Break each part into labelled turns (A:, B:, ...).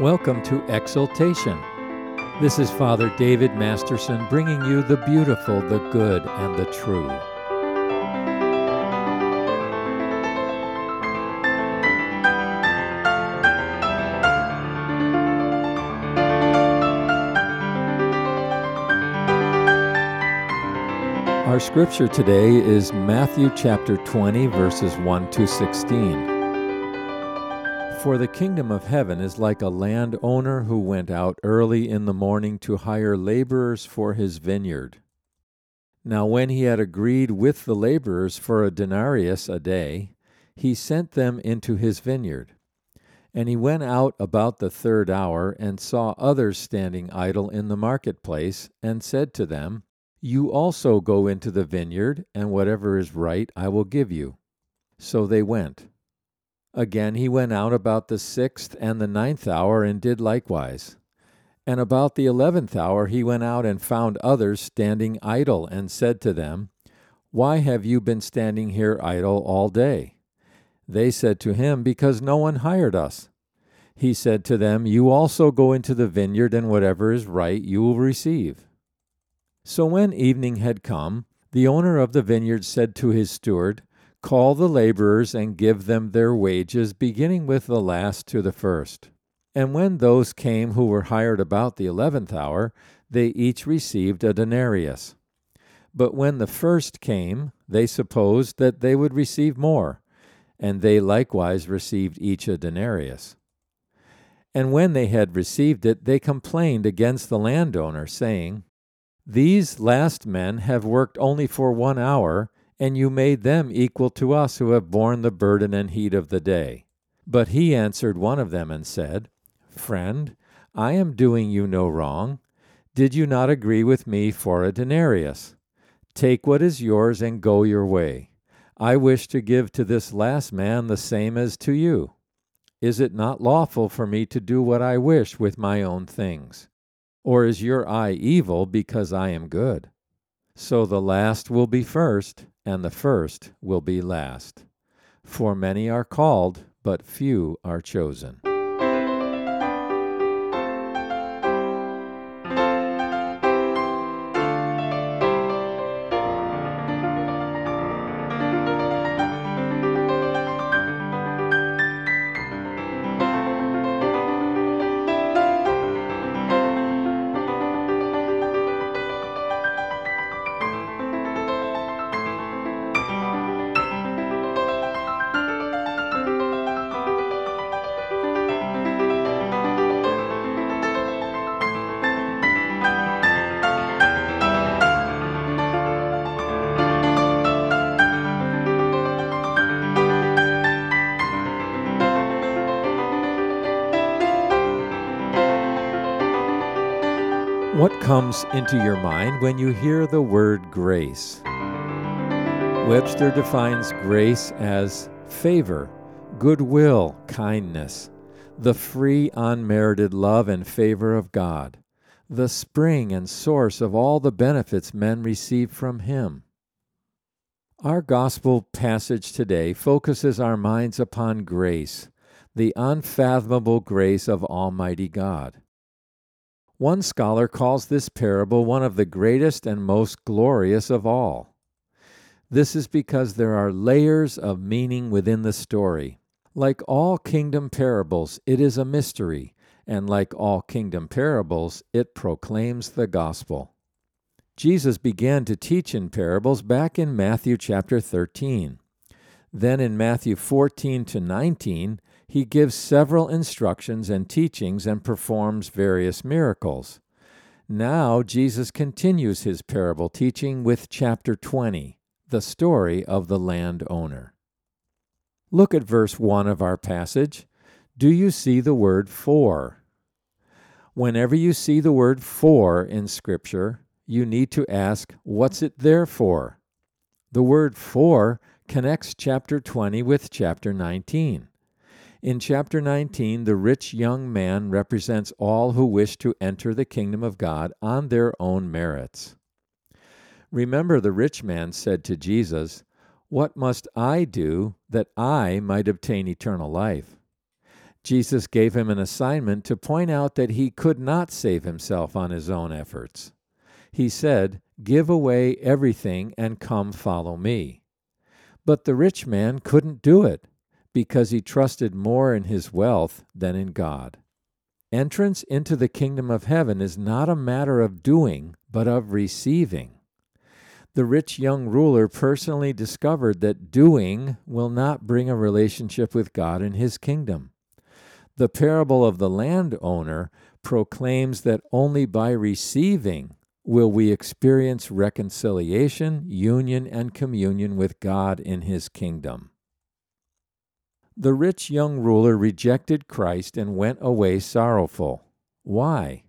A: Welcome to Exaltation. This is Father David Masterson bringing you the beautiful, the good, and the true. Our scripture today is Matthew chapter 20, verses 1 to 16. For the kingdom of heaven is like a landowner who went out early in the morning to hire laborers for his vineyard. Now, when he had agreed with the laborers for a denarius a day, he sent them into his vineyard. And he went out about the third hour and saw others standing idle in the marketplace, and said to them, You also go into the vineyard, and whatever is right I will give you. So they went. Again he went out about the sixth and the ninth hour and did likewise. And about the eleventh hour he went out and found others standing idle, and said to them, Why have you been standing here idle all day? They said to him, Because no one hired us. He said to them, You also go into the vineyard, and whatever is right you will receive. So when evening had come, the owner of the vineyard said to his steward, Call the laborers and give them their wages, beginning with the last to the first. And when those came who were hired about the eleventh hour, they each received a denarius. But when the first came, they supposed that they would receive more, and they likewise received each a denarius. And when they had received it, they complained against the landowner, saying, These last men have worked only for one hour and you made them equal to us who have borne the burden and heat of the day. But he answered one of them and said, Friend, I am doing you no wrong. Did you not agree with me for a denarius? Take what is yours and go your way. I wish to give to this last man the same as to you. Is it not lawful for me to do what I wish with my own things? Or is your eye evil because I am good? So the last will be first, and the first will be last. For many are called, but few are chosen. Comes into your mind when you hear the word grace? Webster defines grace as favor, goodwill, kindness, the free, unmerited love and favor of God, the spring and source of all the benefits men receive from Him. Our gospel passage today focuses our minds upon grace, the unfathomable grace of Almighty God. One scholar calls this parable one of the greatest and most glorious of all. This is because there are layers of meaning within the story. Like all kingdom parables, it is a mystery, and like all kingdom parables, it proclaims the gospel. Jesus began to teach in parables back in Matthew chapter 13. Then in Matthew 14 to 19, he gives several instructions and teachings and performs various miracles. Now, Jesus continues his parable teaching with chapter 20, the story of the landowner. Look at verse 1 of our passage. Do you see the word for? Whenever you see the word for in Scripture, you need to ask, what's it there for? The word for connects chapter 20 with chapter 19. In chapter 19, the rich young man represents all who wish to enter the kingdom of God on their own merits. Remember, the rich man said to Jesus, What must I do that I might obtain eternal life? Jesus gave him an assignment to point out that he could not save himself on his own efforts. He said, Give away everything and come follow me. But the rich man couldn't do it because he trusted more in his wealth than in God. Entrance into the kingdom of heaven is not a matter of doing, but of receiving. The rich young ruler personally discovered that doing will not bring a relationship with God in his kingdom. The parable of the landowner proclaims that only by receiving will we experience reconciliation, union, and communion with God in his kingdom. The rich young ruler rejected Christ and went away sorrowful. Why?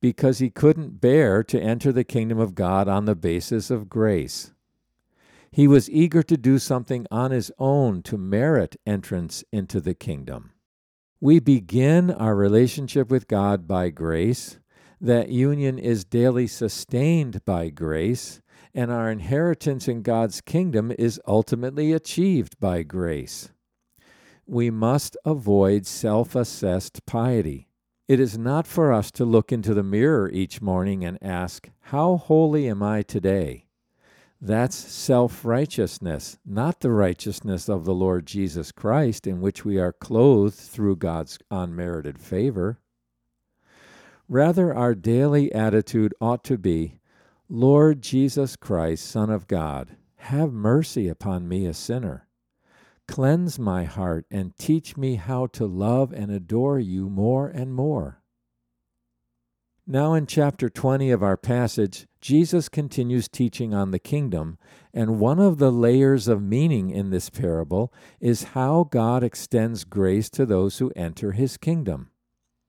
A: Because he couldn't bear to enter the kingdom of God on the basis of grace. He was eager to do something on his own to merit entrance into the kingdom. We begin our relationship with God by grace. That union is daily sustained by grace, and our inheritance in God's kingdom is ultimately achieved by grace we must avoid self assessed piety. It is not for us to look into the mirror each morning and ask, How holy am I today? That's self righteousness, not the righteousness of the Lord Jesus Christ, in which we are clothed through God's unmerited favor. Rather, our daily attitude ought to be, Lord Jesus Christ, Son of God, have mercy upon me, a sinner. Cleanse my heart and teach me how to love and adore you more and more. Now, in chapter 20 of our passage, Jesus continues teaching on the kingdom, and one of the layers of meaning in this parable is how God extends grace to those who enter his kingdom.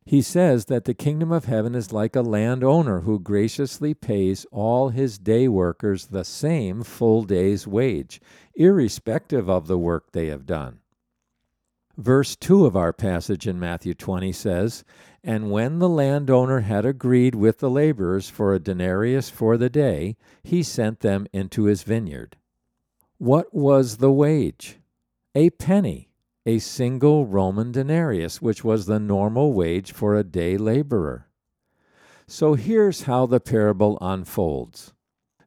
A: He says that the kingdom of heaven is like a landowner who graciously pays all his day workers the same full day's wage, irrespective of the work they have done. Verse 2 of our passage in Matthew 20 says, And when the landowner had agreed with the laborers for a denarius for the day, he sent them into his vineyard. What was the wage? A penny a single Roman denarius, which was the normal wage for a day laborer. So here's how the parable unfolds.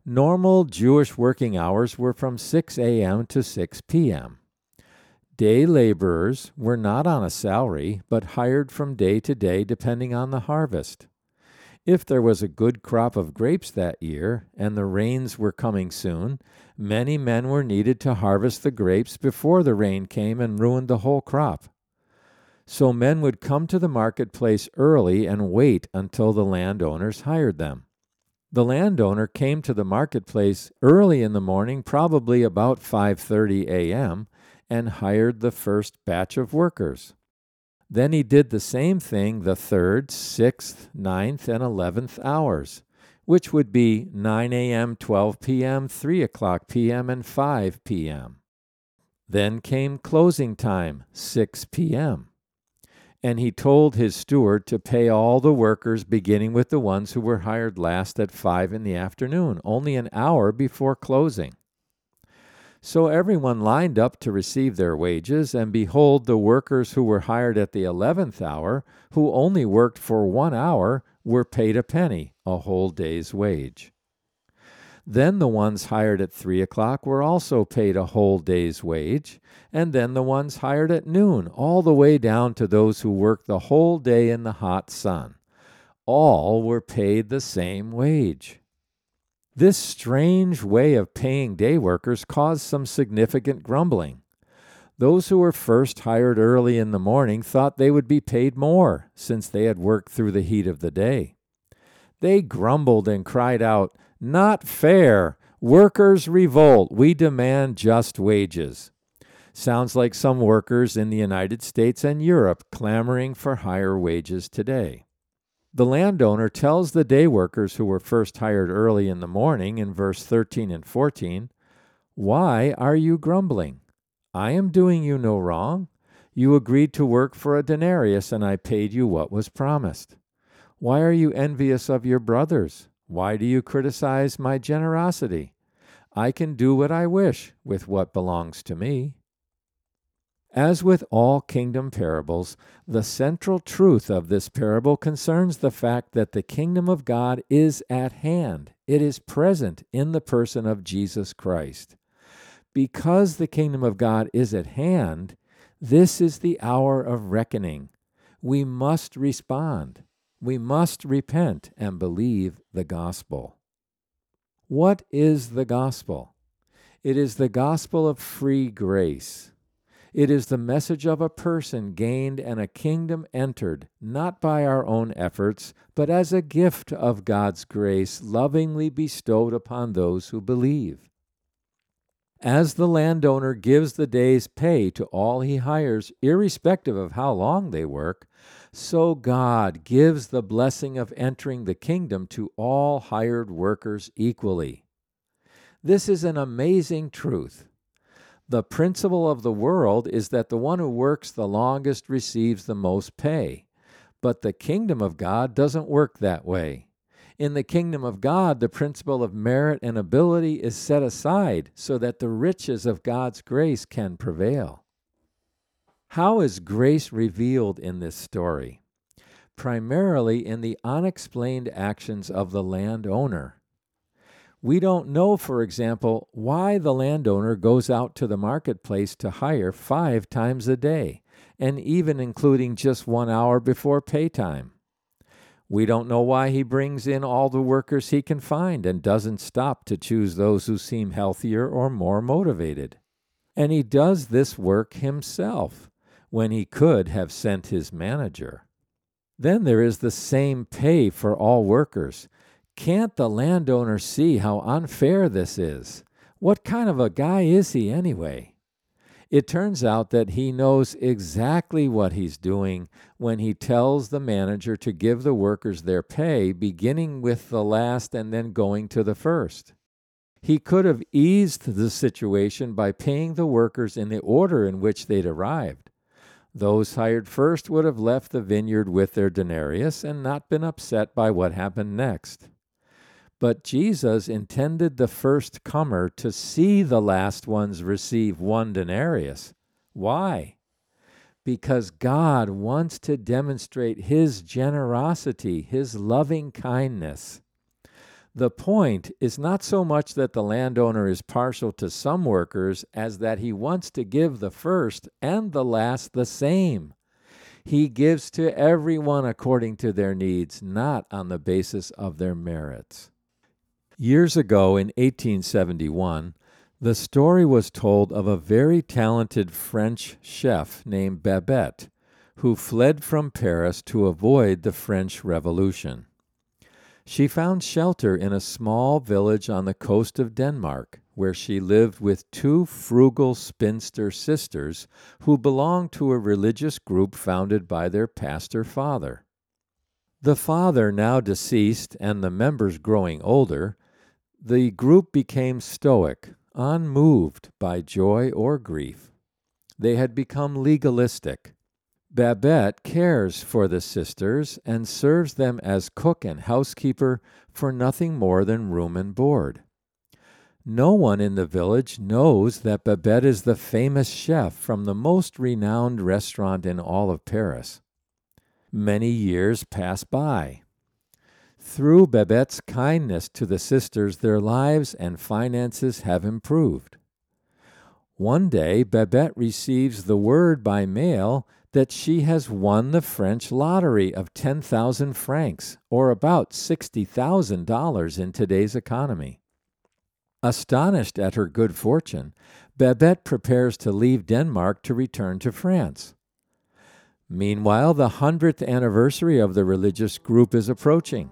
A: Normal Jewish working hours were from 6 a.m. to 6 p.m. Day laborers were not on a salary, but hired from day to day depending on the harvest. If there was a good crop of grapes that year, and the rains were coming soon, many men were needed to harvest the grapes before the rain came and ruined the whole crop. So men would come to the marketplace early and wait until the landowners hired them. The landowner came to the marketplace early in the morning, probably about 5:30 a.m., and hired the first batch of workers. Then he did the same thing the third, sixth, ninth, and eleventh hours, which would be 9 a.m., 12 p.m., 3 o'clock p.m., and 5 p.m. Then came closing time, 6 p.m. And he told his steward to pay all the workers, beginning with the ones who were hired last at 5 in the afternoon, only an hour before closing. So everyone lined up to receive their wages, and behold, the workers who were hired at the eleventh hour, who only worked for one hour, were paid a penny, a whole day's wage. Then the ones hired at three o'clock were also paid a whole day's wage, and then the ones hired at noon, all the way down to those who worked the whole day in the hot sun. All were paid the same wage. This strange way of paying day workers caused some significant grumbling. Those who were first hired early in the morning thought they would be paid more, since they had worked through the heat of the day. They grumbled and cried out, Not fair! Workers revolt! We demand just wages. Sounds like some workers in the United States and Europe clamoring for higher wages today. The landowner tells the day workers who were first hired early in the morning in verse 13 and 14, Why are you grumbling? I am doing you no wrong. You agreed to work for a denarius, and I paid you what was promised. Why are you envious of your brothers? Why do you criticize my generosity? I can do what I wish with what belongs to me. As with all kingdom parables, the central truth of this parable concerns the fact that the kingdom of God is at hand. It is present in the person of Jesus Christ. Because the kingdom of God is at hand, this is the hour of reckoning. We must respond. We must repent and believe the gospel. What is the gospel? It is the gospel of free grace. It is the message of a person gained and a kingdom entered, not by our own efforts, but as a gift of God's grace lovingly bestowed upon those who believe. As the landowner gives the day's pay to all he hires, irrespective of how long they work, so God gives the blessing of entering the kingdom to all hired workers equally. This is an amazing truth. The principle of the world is that the one who works the longest receives the most pay. But the kingdom of God doesn't work that way. In the kingdom of God, the principle of merit and ability is set aside so that the riches of God's grace can prevail. How is grace revealed in this story? Primarily in the unexplained actions of the landowner. We don't know, for example, why the landowner goes out to the marketplace to hire five times a day, and even including just one hour before pay time. We don't know why he brings in all the workers he can find and doesn't stop to choose those who seem healthier or more motivated. And he does this work himself when he could have sent his manager. Then there is the same pay for all workers. Can't the landowner see how unfair this is? What kind of a guy is he anyway? It turns out that he knows exactly what he's doing when he tells the manager to give the workers their pay, beginning with the last and then going to the first. He could have eased the situation by paying the workers in the order in which they'd arrived. Those hired first would have left the vineyard with their denarius and not been upset by what happened next. But Jesus intended the first comer to see the last ones receive one denarius. Why? Because God wants to demonstrate His generosity, His loving kindness. The point is not so much that the landowner is partial to some workers as that he wants to give the first and the last the same. He gives to everyone according to their needs, not on the basis of their merits. Years ago, in 1871, the story was told of a very talented French chef named Babette, who fled from Paris to avoid the French Revolution. She found shelter in a small village on the coast of Denmark, where she lived with two frugal spinster sisters who belonged to a religious group founded by their pastor father. The father now deceased and the members growing older, the group became stoic, unmoved by joy or grief. They had become legalistic, Babette cares for the sisters and serves them as cook and housekeeper for nothing more than room and board. No one in the village knows that Babette is the famous chef from the most renowned restaurant in all of Paris. Many years pass by. Through Babette's kindness to the sisters, their lives and finances have improved. One day, Babette receives the word by mail that she has won the French lottery of 10,000 francs, or about $60,000 in today's economy. Astonished at her good fortune, Babette prepares to leave Denmark to return to France. Meanwhile, the 100th anniversary of the religious group is approaching,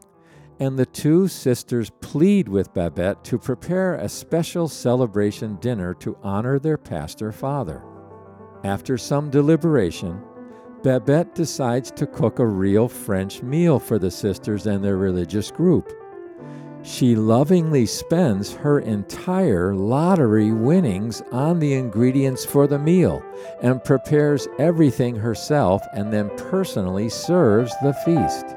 A: and the two sisters plead with Babette to prepare a special celebration dinner to honor their pastor father. After some deliberation, Babette decides to cook a real French meal for the sisters and their religious group. She lovingly spends her entire lottery winnings on the ingredients for the meal and prepares everything herself and then personally serves the feast.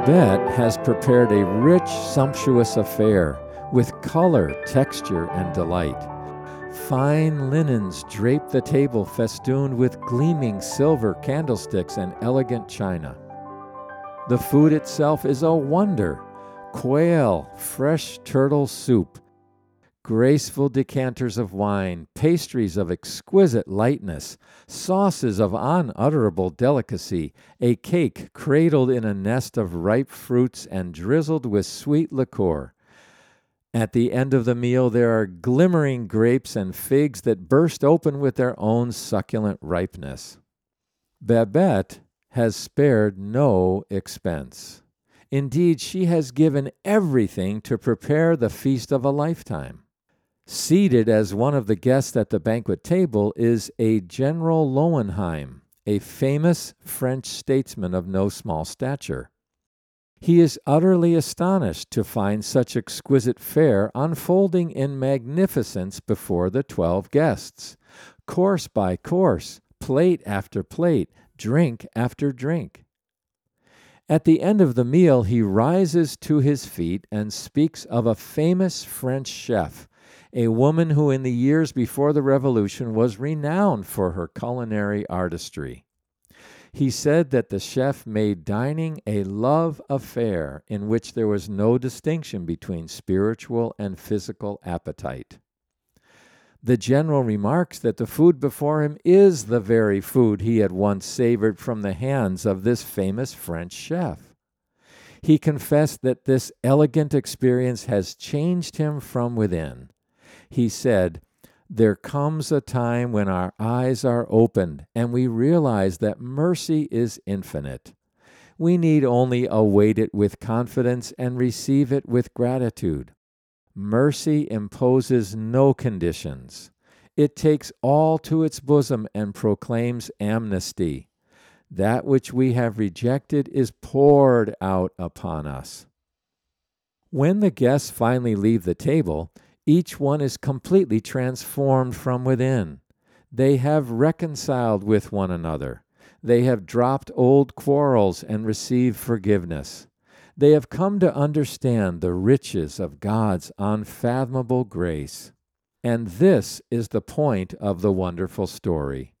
A: Babette has prepared a rich, sumptuous affair with color, texture, and delight. Fine linens drape the table festooned with gleaming silver candlesticks and elegant china. The food itself is a wonder quail, fresh turtle soup, graceful decanters of wine, pastries of exquisite lightness, sauces of unutterable delicacy, a cake cradled in a nest of ripe fruits and drizzled with sweet liquor. At the end of the meal, there are glimmering grapes and figs that burst open with their own succulent ripeness. Babette has spared no expense. Indeed, she has given everything to prepare the feast of a lifetime. Seated as one of the guests at the banquet table is a General Lowenhielm, a famous French statesman of no small stature. He is utterly astonished to find such exquisite fare unfolding in magnificence before the twelve guests, course by course, plate after plate, drink after drink. At the end of the meal, he rises to his feet and speaks of a famous French chef a woman who in the years before the Revolution was renowned for her culinary artistry. He said that the chef made dining a love affair in which there was no distinction between spiritual and physical appetite. The general remarks that the food before him is the very food he had once savored from the hands of this famous French chef. He confessed that this elegant experience has changed him from within he said, There comes a time when our eyes are opened and we realize that mercy is infinite. We need only await it with confidence and receive it with gratitude. Mercy imposes no conditions. It takes all to its bosom and proclaims amnesty. That which we have rejected is poured out upon us. When the guests finally leave the table, each one is completely transformed from within. They have reconciled with one another. They have dropped old quarrels and received forgiveness. They have come to understand the riches of God's unfathomable grace. And this is the point of the wonderful story.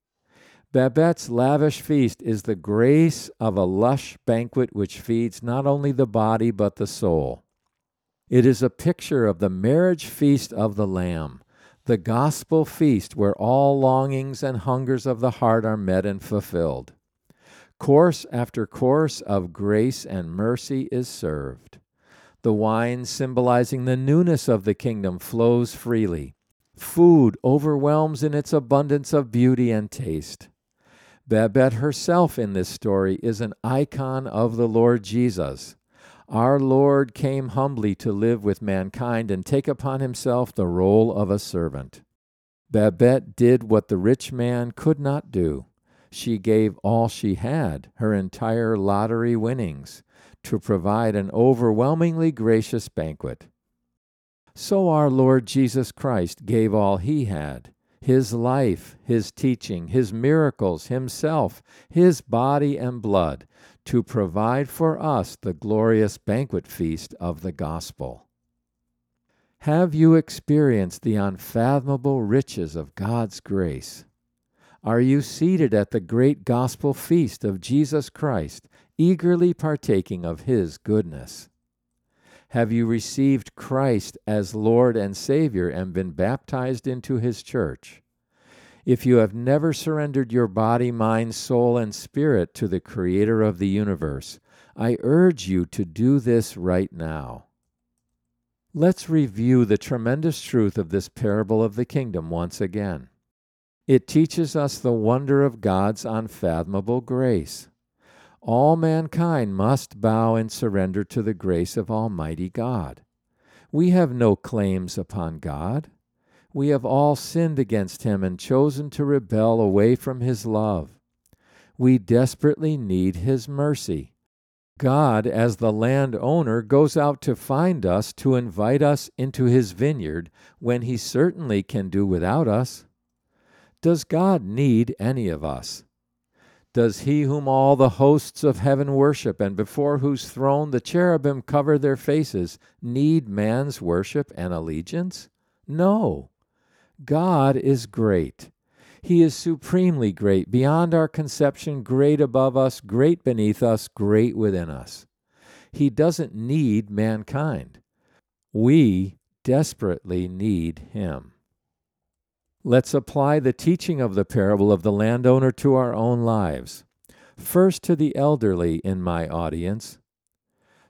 A: Babette's lavish feast is the grace of a lush banquet which feeds not only the body but the soul. It is a picture of the marriage feast of the Lamb, the gospel feast where all longings and hungers of the heart are met and fulfilled. Course after course of grace and mercy is served. The wine symbolizing the newness of the kingdom flows freely. Food overwhelms in its abundance of beauty and taste. Babette herself in this story is an icon of the Lord Jesus. Our Lord came humbly to live with mankind and take upon himself the role of a servant. Babette did what the rich man could not do. She gave all she had, her entire lottery winnings, to provide an overwhelmingly gracious banquet. So our Lord Jesus Christ gave all he had his life, his teaching, his miracles, himself, his body and blood to provide for us the glorious banquet feast of the gospel. Have you experienced the unfathomable riches of God's grace? Are you seated at the great gospel feast of Jesus Christ, eagerly partaking of his goodness? Have you received Christ as Lord and Savior and been baptized into his church? If you have never surrendered your body, mind, soul, and spirit to the Creator of the universe, I urge you to do this right now. Let's review the tremendous truth of this parable of the kingdom once again. It teaches us the wonder of God's unfathomable grace. All mankind must bow and surrender to the grace of Almighty God. We have no claims upon God. We have all sinned against Him and chosen to rebel away from His love. We desperately need His mercy. God, as the landowner, goes out to find us to invite us into His vineyard when He certainly can do without us. Does God need any of us? Does he whom all the hosts of heaven worship, and before whose throne the cherubim cover their faces, need man's worship and allegiance? No. God is great. He is supremely great, beyond our conception, great above us, great beneath us, great within us. He doesn't need mankind. We desperately need him. Let's apply the teaching of the parable of the landowner to our own lives. First, to the elderly in my audience.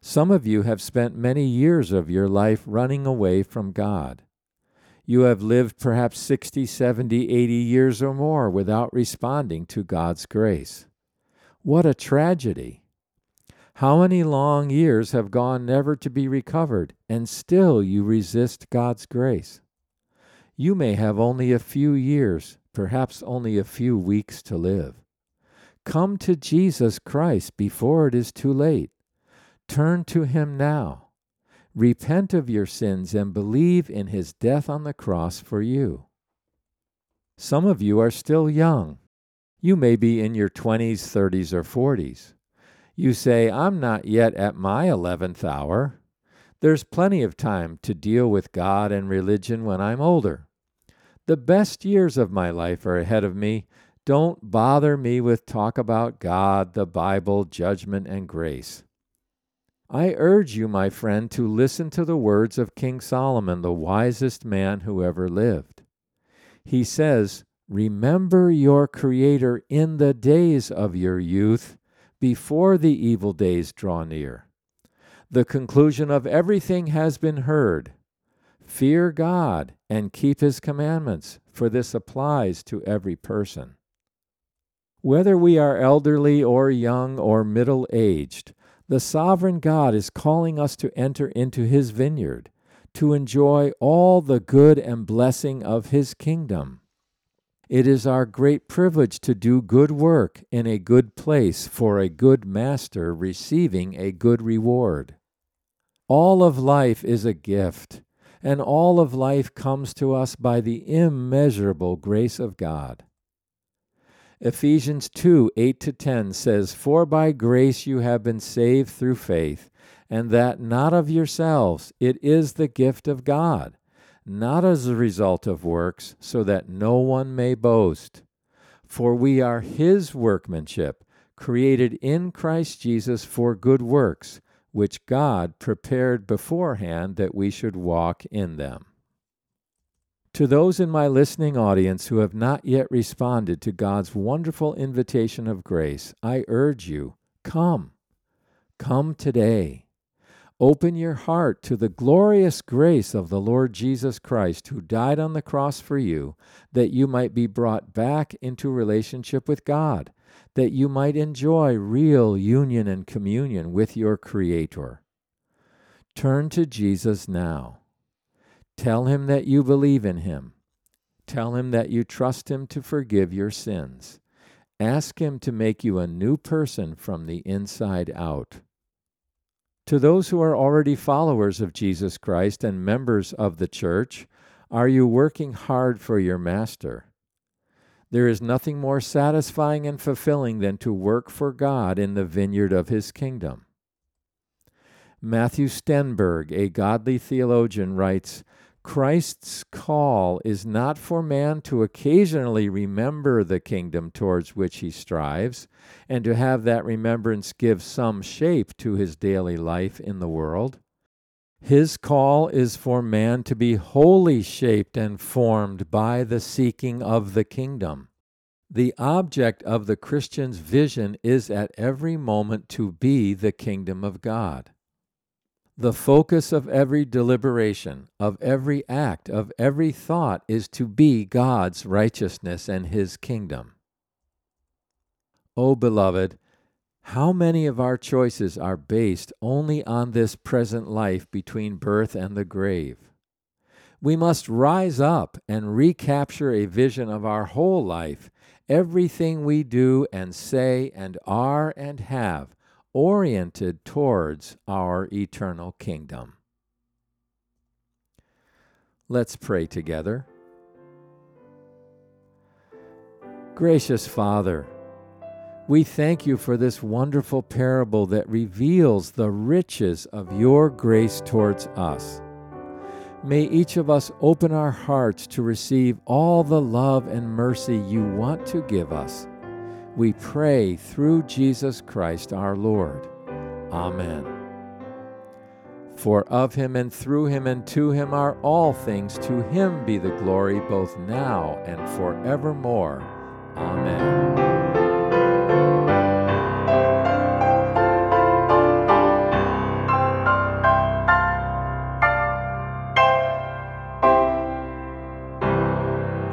A: Some of you have spent many years of your life running away from God. You have lived perhaps 60, 70, 80 years or more without responding to God's grace. What a tragedy! How many long years have gone never to be recovered, and still you resist God's grace? You may have only a few years, perhaps only a few weeks to live. Come to Jesus Christ before it is too late. Turn to Him now. Repent of your sins and believe in His death on the cross for you. Some of you are still young. You may be in your 20s, 30s, or 40s. You say, I'm not yet at my 11th hour. There's plenty of time to deal with God and religion when I'm older. The best years of my life are ahead of me. Don't bother me with talk about God, the Bible, judgment, and grace. I urge you, my friend, to listen to the words of King Solomon, the wisest man who ever lived. He says, Remember your Creator in the days of your youth, before the evil days draw near. The conclusion of everything has been heard. Fear God and keep his commandments, for this applies to every person. Whether we are elderly or young or middle aged, the sovereign God is calling us to enter into his vineyard, to enjoy all the good and blessing of his kingdom. It is our great privilege to do good work in a good place for a good master, receiving a good reward. All of life is a gift and all of life comes to us by the immeasurable grace of God. Ephesians 2 8 to 10 says, For by grace you have been saved through faith, and that not of yourselves, it is the gift of God, not as a result of works, so that no one may boast. For we are his workmanship, created in Christ Jesus for good works which God prepared beforehand that we should walk in them. To those in my listening audience who have not yet responded to God's wonderful invitation of grace, I urge you come. Come today. Open your heart to the glorious grace of the Lord Jesus Christ, who died on the cross for you, that you might be brought back into relationship with God that you might enjoy real union and communion with your Creator. Turn to Jesus now. Tell him that you believe in him. Tell him that you trust him to forgive your sins. Ask him to make you a new person from the inside out. To those who are already followers of Jesus Christ and members of the church, are you working hard for your Master? There is nothing more satisfying and fulfilling than to work for God in the vineyard of his kingdom. Matthew Steenberg, a godly theologian, writes Christ's call is not for man to occasionally remember the kingdom towards which he strives, and to have that remembrance give some shape to his daily life in the world. His call is for man to be wholly shaped and formed by the seeking of the kingdom. The object of the Christian's vision is at every moment to be the kingdom of God. The focus of every deliberation, of every act, of every thought is to be God's righteousness and His kingdom. O beloved, how many of our choices are based only on this present life between birth and the grave? We must rise up and recapture a vision of our whole life, everything we do and say and are and have oriented towards our eternal kingdom. Let's pray together. Gracious Father, we thank you for this wonderful parable that reveals the riches of your grace towards us. May each of us open our hearts to receive all the love and mercy you want to give us we pray through Jesus Christ our Lord. Amen. For of him and through him and to him are all things. To him be the glory both now and forevermore. Amen.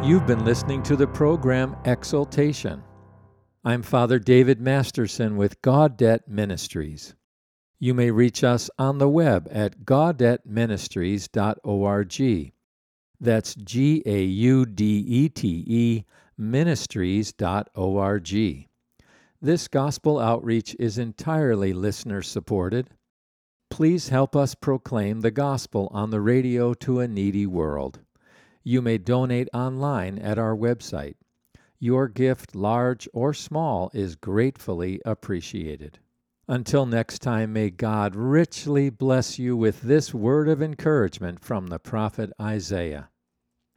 A: You've been listening to the program Exaltation. I'm Father David Masterson with Gaudete Ministries. You may reach us on the web at gaudeteministries.org. That's G A U D E T E ministries.org. This gospel outreach is entirely listener supported. Please help us proclaim the gospel on the radio to a needy world. You may donate online at our website your gift, large or small, is gratefully appreciated. Until next time, may God richly bless you with this word of encouragement from the prophet Isaiah.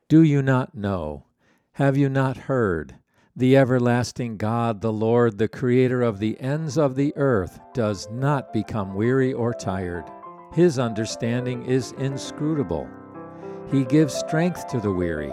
A: Do you not know? Have you not heard? The everlasting God, the Lord, the Creator of the ends of the earth, does not become weary or tired. His understanding is inscrutable. He gives strength to the weary